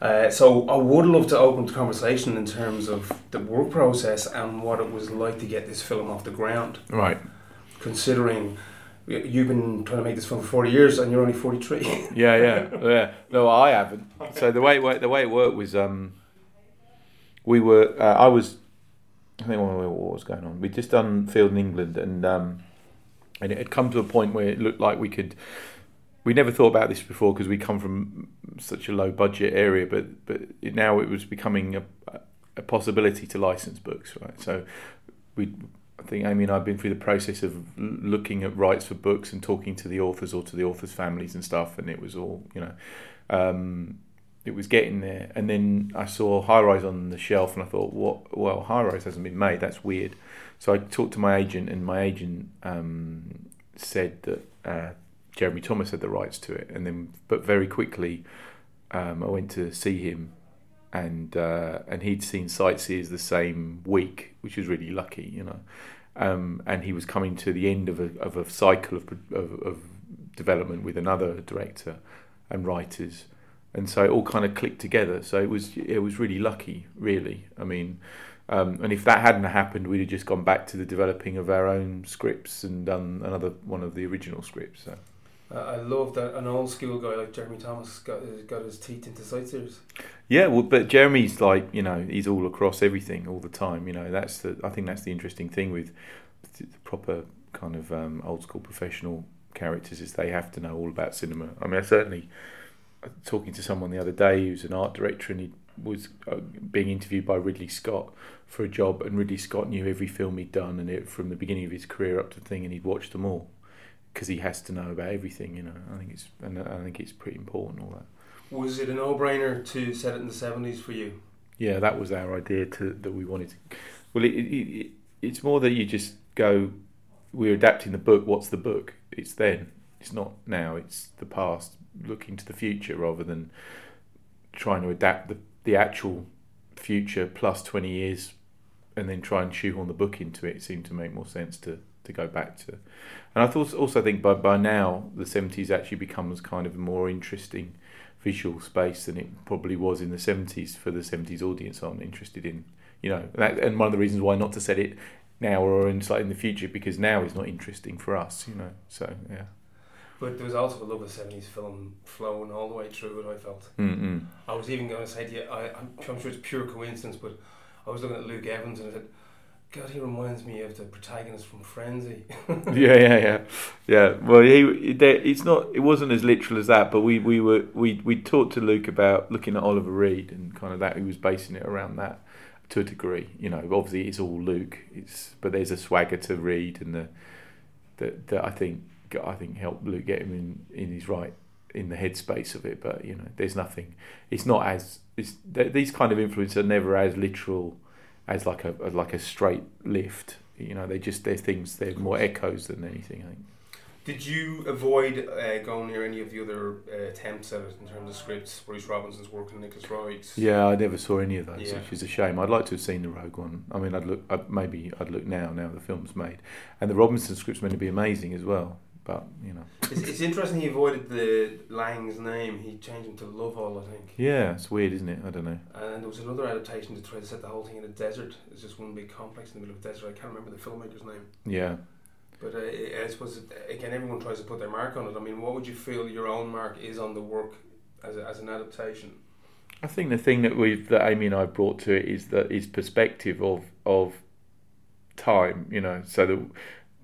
Uh, so I would love to open the conversation in terms of the work process and what it was like to get this film off the ground. Right. Considering you've been trying to make this film for forty years and you're only forty three. Yeah, yeah, yeah. No, I haven't. So the way it worked, the way it worked was, um, we were. Uh, I was. I think what was going on. We'd just done Field in England, and um, and it had come to a point where it looked like we could. We never thought about this before because we come from such a low budget area, but but it, now it was becoming a, a possibility to license books, right? So we. I think Amy and I have been through the process of looking at rights for books and talking to the authors or to the authors' families and stuff, and it was all you know. Um, it was getting there, and then I saw High Rise on the shelf, and I thought, "What? Well, High Rise hasn't been made. That's weird." So I talked to my agent, and my agent um, said that uh, Jeremy Thomas had the rights to it, and then, but very quickly, um, I went to see him, and uh, and he'd seen Sightseers the same week, which was really lucky, you know. Um, and he was coming to the end of a of a cycle of, of, of development with another director and writers, and so it all kind of clicked together. So it was it was really lucky, really. I mean, um, and if that hadn't happened, we'd have just gone back to the developing of our own scripts and done another one of the original scripts. So. Uh, I love that an old school guy like Jeremy Thomas got got his teeth into sightseers. Yeah, well, but Jeremy's like you know he's all across everything all the time. You know that's the I think that's the interesting thing with the proper kind of um, old school professional characters is they have to know all about cinema. I mean, I certainly uh, talking to someone the other day who's an art director and he was uh, being interviewed by Ridley Scott for a job, and Ridley Scott knew every film he'd done and it from the beginning of his career up to the thing, and he'd watched them all because he has to know about everything. You know, I think it's and I think it's pretty important all that. Was it a no brainer to set it in the seventies for you? yeah, that was our idea to that we wanted to. Well, it, it, it, it's more that you just go. We're adapting the book. What's the book? It's then. It's not now. It's the past, looking to the future rather than trying to adapt the the actual future plus twenty years, and then try and shoehorn the book into it. It seemed to make more sense to to go back to. And I thought also think by by now the seventies actually becomes kind of a more interesting visual space than it probably was in the 70s for the 70s audience I'm interested in you know that, and one of the reasons why not to set it now or in slightly in the future because now is not interesting for us you know so yeah But there was also a love of seventies film flowing all the way through it. I felt. Mm-mm. I was even going to say to you, I, I'm, I'm sure it's pure coincidence, but I was looking at Luke Evans and I said, God, he reminds me of the protagonist from Frenzy. yeah yeah yeah yeah well he it's not it wasn't as literal as that but we we were we we talked to Luke about looking at Oliver Reed and kind of that he was basing it around that to a degree you know obviously it's all Luke it's but there's a swagger to Reed and the that that I think I think helped Luke get him in in his right in the headspace of it but you know there's nothing it's not as it's th- these kind of influences are never as literal as like a as like a straight lift you know they just they're things they're more echoes than anything I think Did you avoid uh, going near any of the other uh, attempts at it in terms of scripts? Bruce Robinson's work and Nicholas Wright's. Yeah, I never saw any of those, Yeah. which is a shame. I'd like to have seen the Roeg One. I mean, I'd look I'd, maybe I'd look now. Now the film's made, and the Robinson script's meant to be amazing as well. But you know, It's, it's interesting he avoided the Lang's name. He changed him to Lovell, I think. yeah, it's weird, isn't it? I don't know. And there was another adaptation to try to set the whole thing in a desert. It's just one big complex in the middle of the desert. I can't remember the filmmaker's name. Yeah, But uh, I suppose, uh, again, everyone tries to put their mark on it. I mean, what would you feel your own mark is on the work as, a, as an adaptation? I think the thing that we've that Amy and I brought to it is that is perspective of of time. You know, so that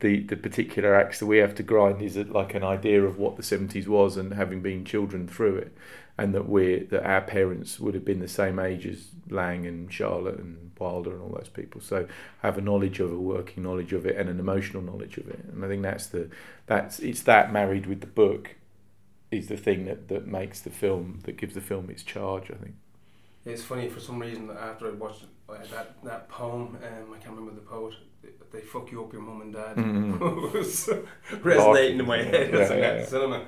the the particular acts that we have to grind is like an idea of what the seventies was, and having been children through it, and that we're that our parents would have been the same age as Lang and Charlotte and Wilder and all those people. So have a knowledge of a working knowledge of it and an emotional knowledge of it. And I think that's the that's it's that married with the book is the thing that, that makes the film that gives the film its charge. I think. It's funny for some reason that after I watched uh, that that poem, um, I can't remember the poet. They, fuck you up, your mum and dad. Mhm. was resonating in my head as Yeah, I yeah, yeah. cinema.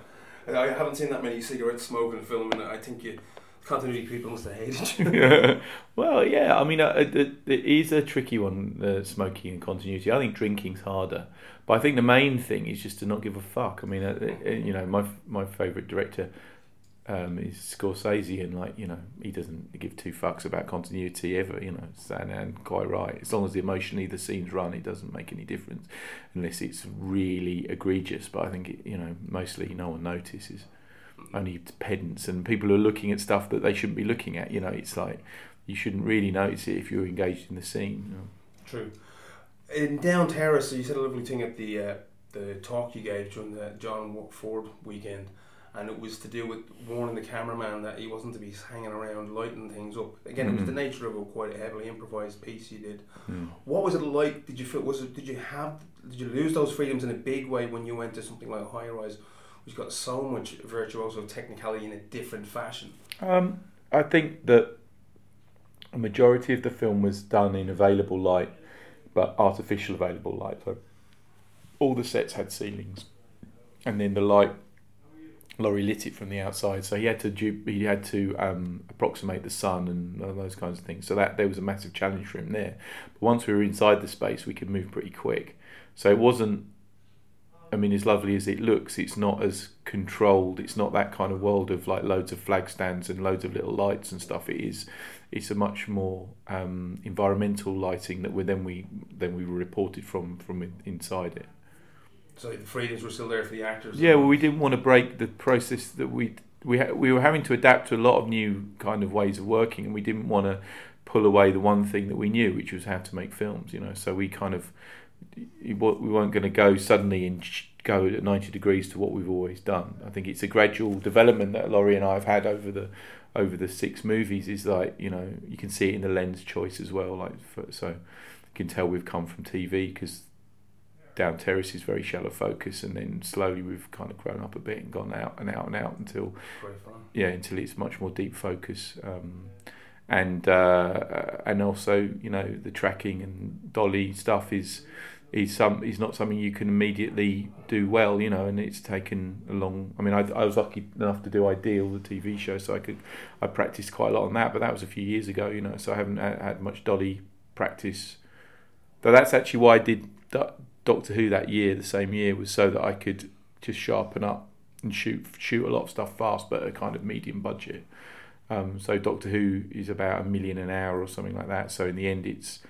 And I haven't seen that many cigarette smoking film, and I think you continuity people must have hated you. well, yeah. I mean, uh, it, it is a tricky one, uh, smoking and continuity. I think drinking's harder, but I think the main thing is just to not give a fuck. I mean, uh, uh, you know, my my favourite director um, is Scorsese, and like you know, he doesn't give two fucks about continuity ever. You know, and, quite right. As long as the emotionally the scenes run, it doesn't make any difference, unless it's really egregious. But I think it, you know, mostly no one notices. Only pedants and people are looking at stuff that they shouldn't be looking at. You know, it's like you shouldn't really notice it if you're engaged in the scene. You know. True. In Down Terrace, you said a lovely thing at the uh, the talk you gave during the John Ford weekend, and it was to do with warning the cameraman that he wasn't to be hanging around lighting things up. Again, it was the nature of a quite a heavily improvised piece you did. Mm. What was it like? Did you feel? Was it? Did you have? Did you lose those freedoms in a big way when you went to something like High Rise, which got so much virtuoso technicality in a different fashion? Um, I think that a majority of the film was done in available light, but artificial available light. So all the sets had ceilings, and then the light. Laurie lit it from the outside, so he had to he had to um, approximate the sun and those kinds of things. So that there was a massive challenge for him there. But once we were inside the space, we could move pretty quick. So it wasn't I mean, as lovely as it looks, it's not as controlled. It's not that kind of world of like loads of flag stands and loads of little lights and stuff. It is, it's a much more um, environmental lighting that we then we then we were reported from from inside it. So the freedoms were still there for the actors. Yeah, well, we didn't want to break the process that we we ha- we were having to adapt to a lot of new kind of ways of working, and we didn't want to pull away the one thing that we knew, which was how to make films. You know, so we kind of we weren't going to go suddenly and go at ninety degrees to what we've always done. I think it's a gradual development that Laurie and I have had over the over the six movies. Is like you know you can see it in the lens choice as well. Like for, so, you can tell we've come from TV because down terrace is very shallow focus, and then slowly we've kind of grown up a bit and gone out and out and out until yeah until it's much more deep focus. Um, and uh, and also you know the tracking and dolly stuff is is some is not something you can immediately do well you know and it's taken a long I mean I, I was lucky enough to do Ideal the TV show so I could I practiced quite a lot on that but that was a few years ago you know so I haven't had, much dolly practice but that's actually why I did Doctor Who that year the same year was so that I could just sharpen up and shoot shoot a lot of stuff fast but a kind of medium budget um, so Doctor Who is about a million an hour or something like that. So in the end, it's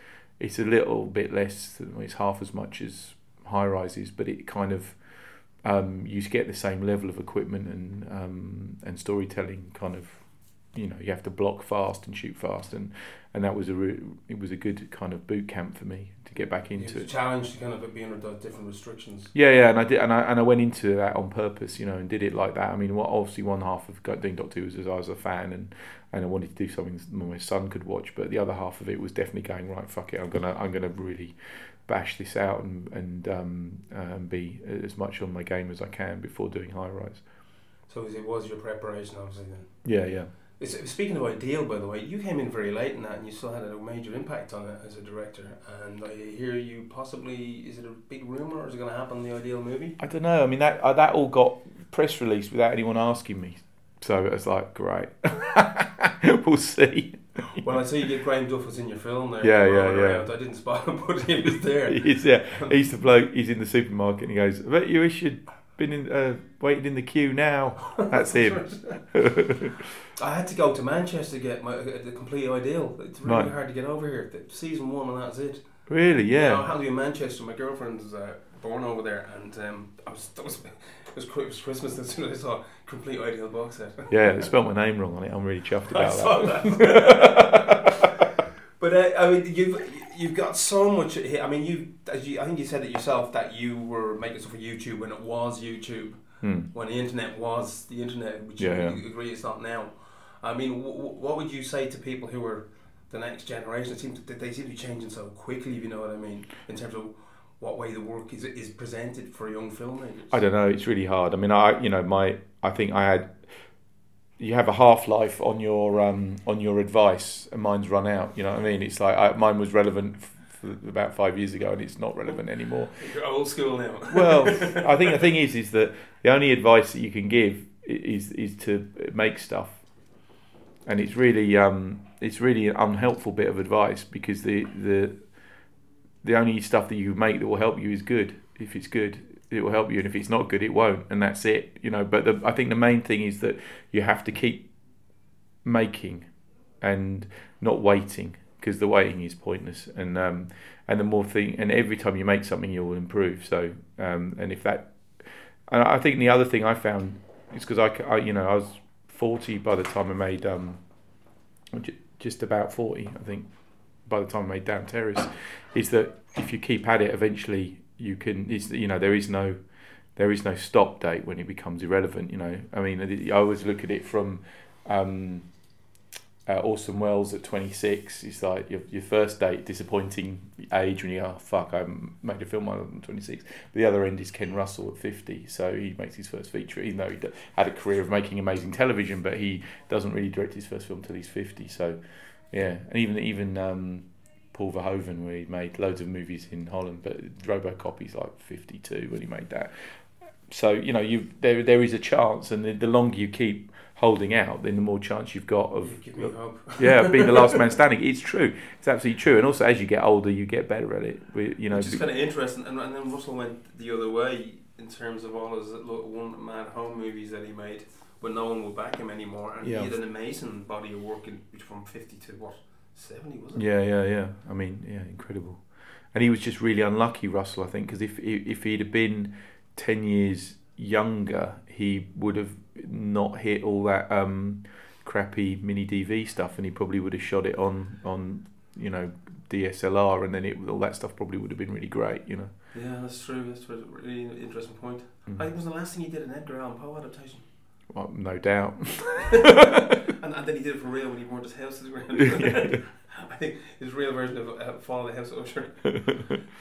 it's a little bit less. It's half as much as high rises, but it kind of um, you get the same level of equipment and um, and storytelling. Kind of, you know, you have to block fast and shoot fast, and and that was a re- it was a good kind of boot camp for me to get back into It was a it. challenge to kind of be under different restrictions. Yeah, yeah, and I did, and I and I went into that on purpose, you know, and did it like that. I mean, what obviously one half of doing Doctor Who was as I was a fan, and and I wanted to do something my son could watch, but the other half of it was definitely going right. Fuck it, I'm gonna I'm gonna really bash this out and and um, um, be as much on my game as I can before doing high rise. So it was your preparation, obviously. Then. Yeah, yeah. It's- Speaking of Ideal, by the way, you came in very late in that, and you still had a major impact on it as a director. And I hear you possibly is it a big rumor, or is it going to happen in the Ideal movie? I don't know. I mean, that uh, that all got press released without anyone asking me, so it was like, great, we'll see. Well, I saw you get Graham Duff was in your film there. Yeah, yeah, rolling yeah. around. I didn't spot him, but he was there. He's yeah. He's the bloke. He's in the supermarket and he goes, "I bet you wish you'd been in, uh, waiting in the queue now." That's him. I had to go to Manchester to get my uh, the complete Ideal. It's really Right. hard to get over here. The season one, and that's it. really? You know, I Yeah. to be in Manchester. My girlfriend was uh, born over there, and um, I was, that was it was, Chri- it was Christmas as soon as I saw complete Ideal box set. Yeah. They spelled my name wrong on it. I'm really chuffed about that. that. but uh, I mean, you've you've got so much. here. I mean, you as you I think you said it yourself that you were making stuff for YouTube when it was YouTube, Hmm. when the internet was the internet, which Yeah, you agree it's not now. I mean, w- w- what would you say to people who are the next generation? It seems that they seem to be changing so quickly. If you know what I mean, in terms of what way the work is is presented for young filmmakers. I don't know. It's really hard. I mean, I you know my I think I had. You have a half life on your um, on your advice, and mine's run out. You know what I mean? It's like I, mine was relevant about five years ago, and it's not relevant anymore. You're old school now. Well, I think the thing is, is that the only advice that you can give is is to make stuff, and it's really um, it's really an unhelpful bit of advice because the the the only stuff that you make that will help you is good if it's good. It will help you, and if it's not good, it won't, and that's it. You know. But the, I think the main thing is that you have to keep making and not waiting because the waiting is pointless. And um, and the more thing, and every time you make something, you will improve. So um, and if that, and I think the other thing I found is because I, I, you know, I was forty by the time I made um, just about forty, I think, by the time I made Down Terrace, is that if you keep at it, eventually you can. You know there is no there is no stop date when it becomes irrelevant. You know, I mean, I always look at it from um, uh, Orson Welles at 26. It's like your, your first date, disappointing age when you go, oh, fuck, I made a film I'm 26. But the other end is Ken Russell at 50. So he makes his first feature, even though he had a career of making amazing television, but he doesn't really direct his first film till he's 50. So, yeah. And even, even um, Paul Verhoeven, where he made loads of movies in Holland, but Robocop, he's like 52 when he made that. So, you know, you there there is a chance, and the, the longer you keep holding out, then the more chance you've got of yeah being the last man standing. It's true. It's absolutely true. And also, as you get older, you get better at it. We, you know, it's just kind of interesting. And, and then Russell went the other way in terms of all his one man home movies that he made, but no one will back him anymore. And yeah. he had an amazing body of work in, from fifty to what seventy was it? Yeah, yeah, yeah. I mean, yeah, incredible. And he was just really unlucky, Russell. I think because if if he'd have been ten years younger, he would have not hit all that um, crappy mini DV stuff, and he probably would have shot it on on you know DSLR, and then it all that stuff probably would have been really great, you know. Yeah, that's true. That's a really interesting point. Mm. I think it was the last thing he did an Edgar Allan Poe adaptation. Well, no doubt. and, and, then he did it for real when he burned his house to the ground. I think his real version of uh, Fall of the House of Usher.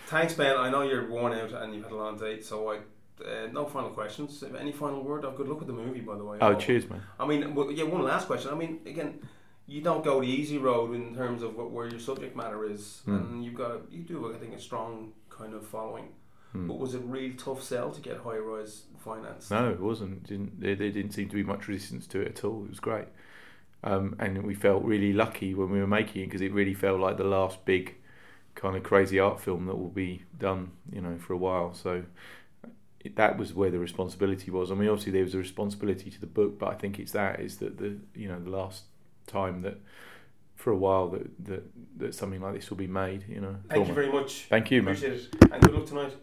Thanks, Ben. I know you're worn out and you've had a long day, so I uh, no final questions. Any final word? Oh, good luck with the movie, by the way. Oh, cheers, man. I mean, well, yeah. One last question. I mean, again, you don't go the easy road in terms of what, where your subject matter is, mm. and you've got a, you do, I think, a strong kind of following. Mm. But was it a real tough sell to get high rise finance? No, it wasn't. Didn't there, there, didn't seem to be much resistance to it at all. It was great, um, and we felt really lucky when we were making it because it really felt like the last big kind of crazy art film that will be done, you know, for a while. So that was where the responsibility was. I mean, obviously there was a responsibility to the book, but I think it's that is that the you know the last time that for a while that that, that something like this will be made. You know. Thank you very much. Thank you, man. Appreciate it, and good luck tonight.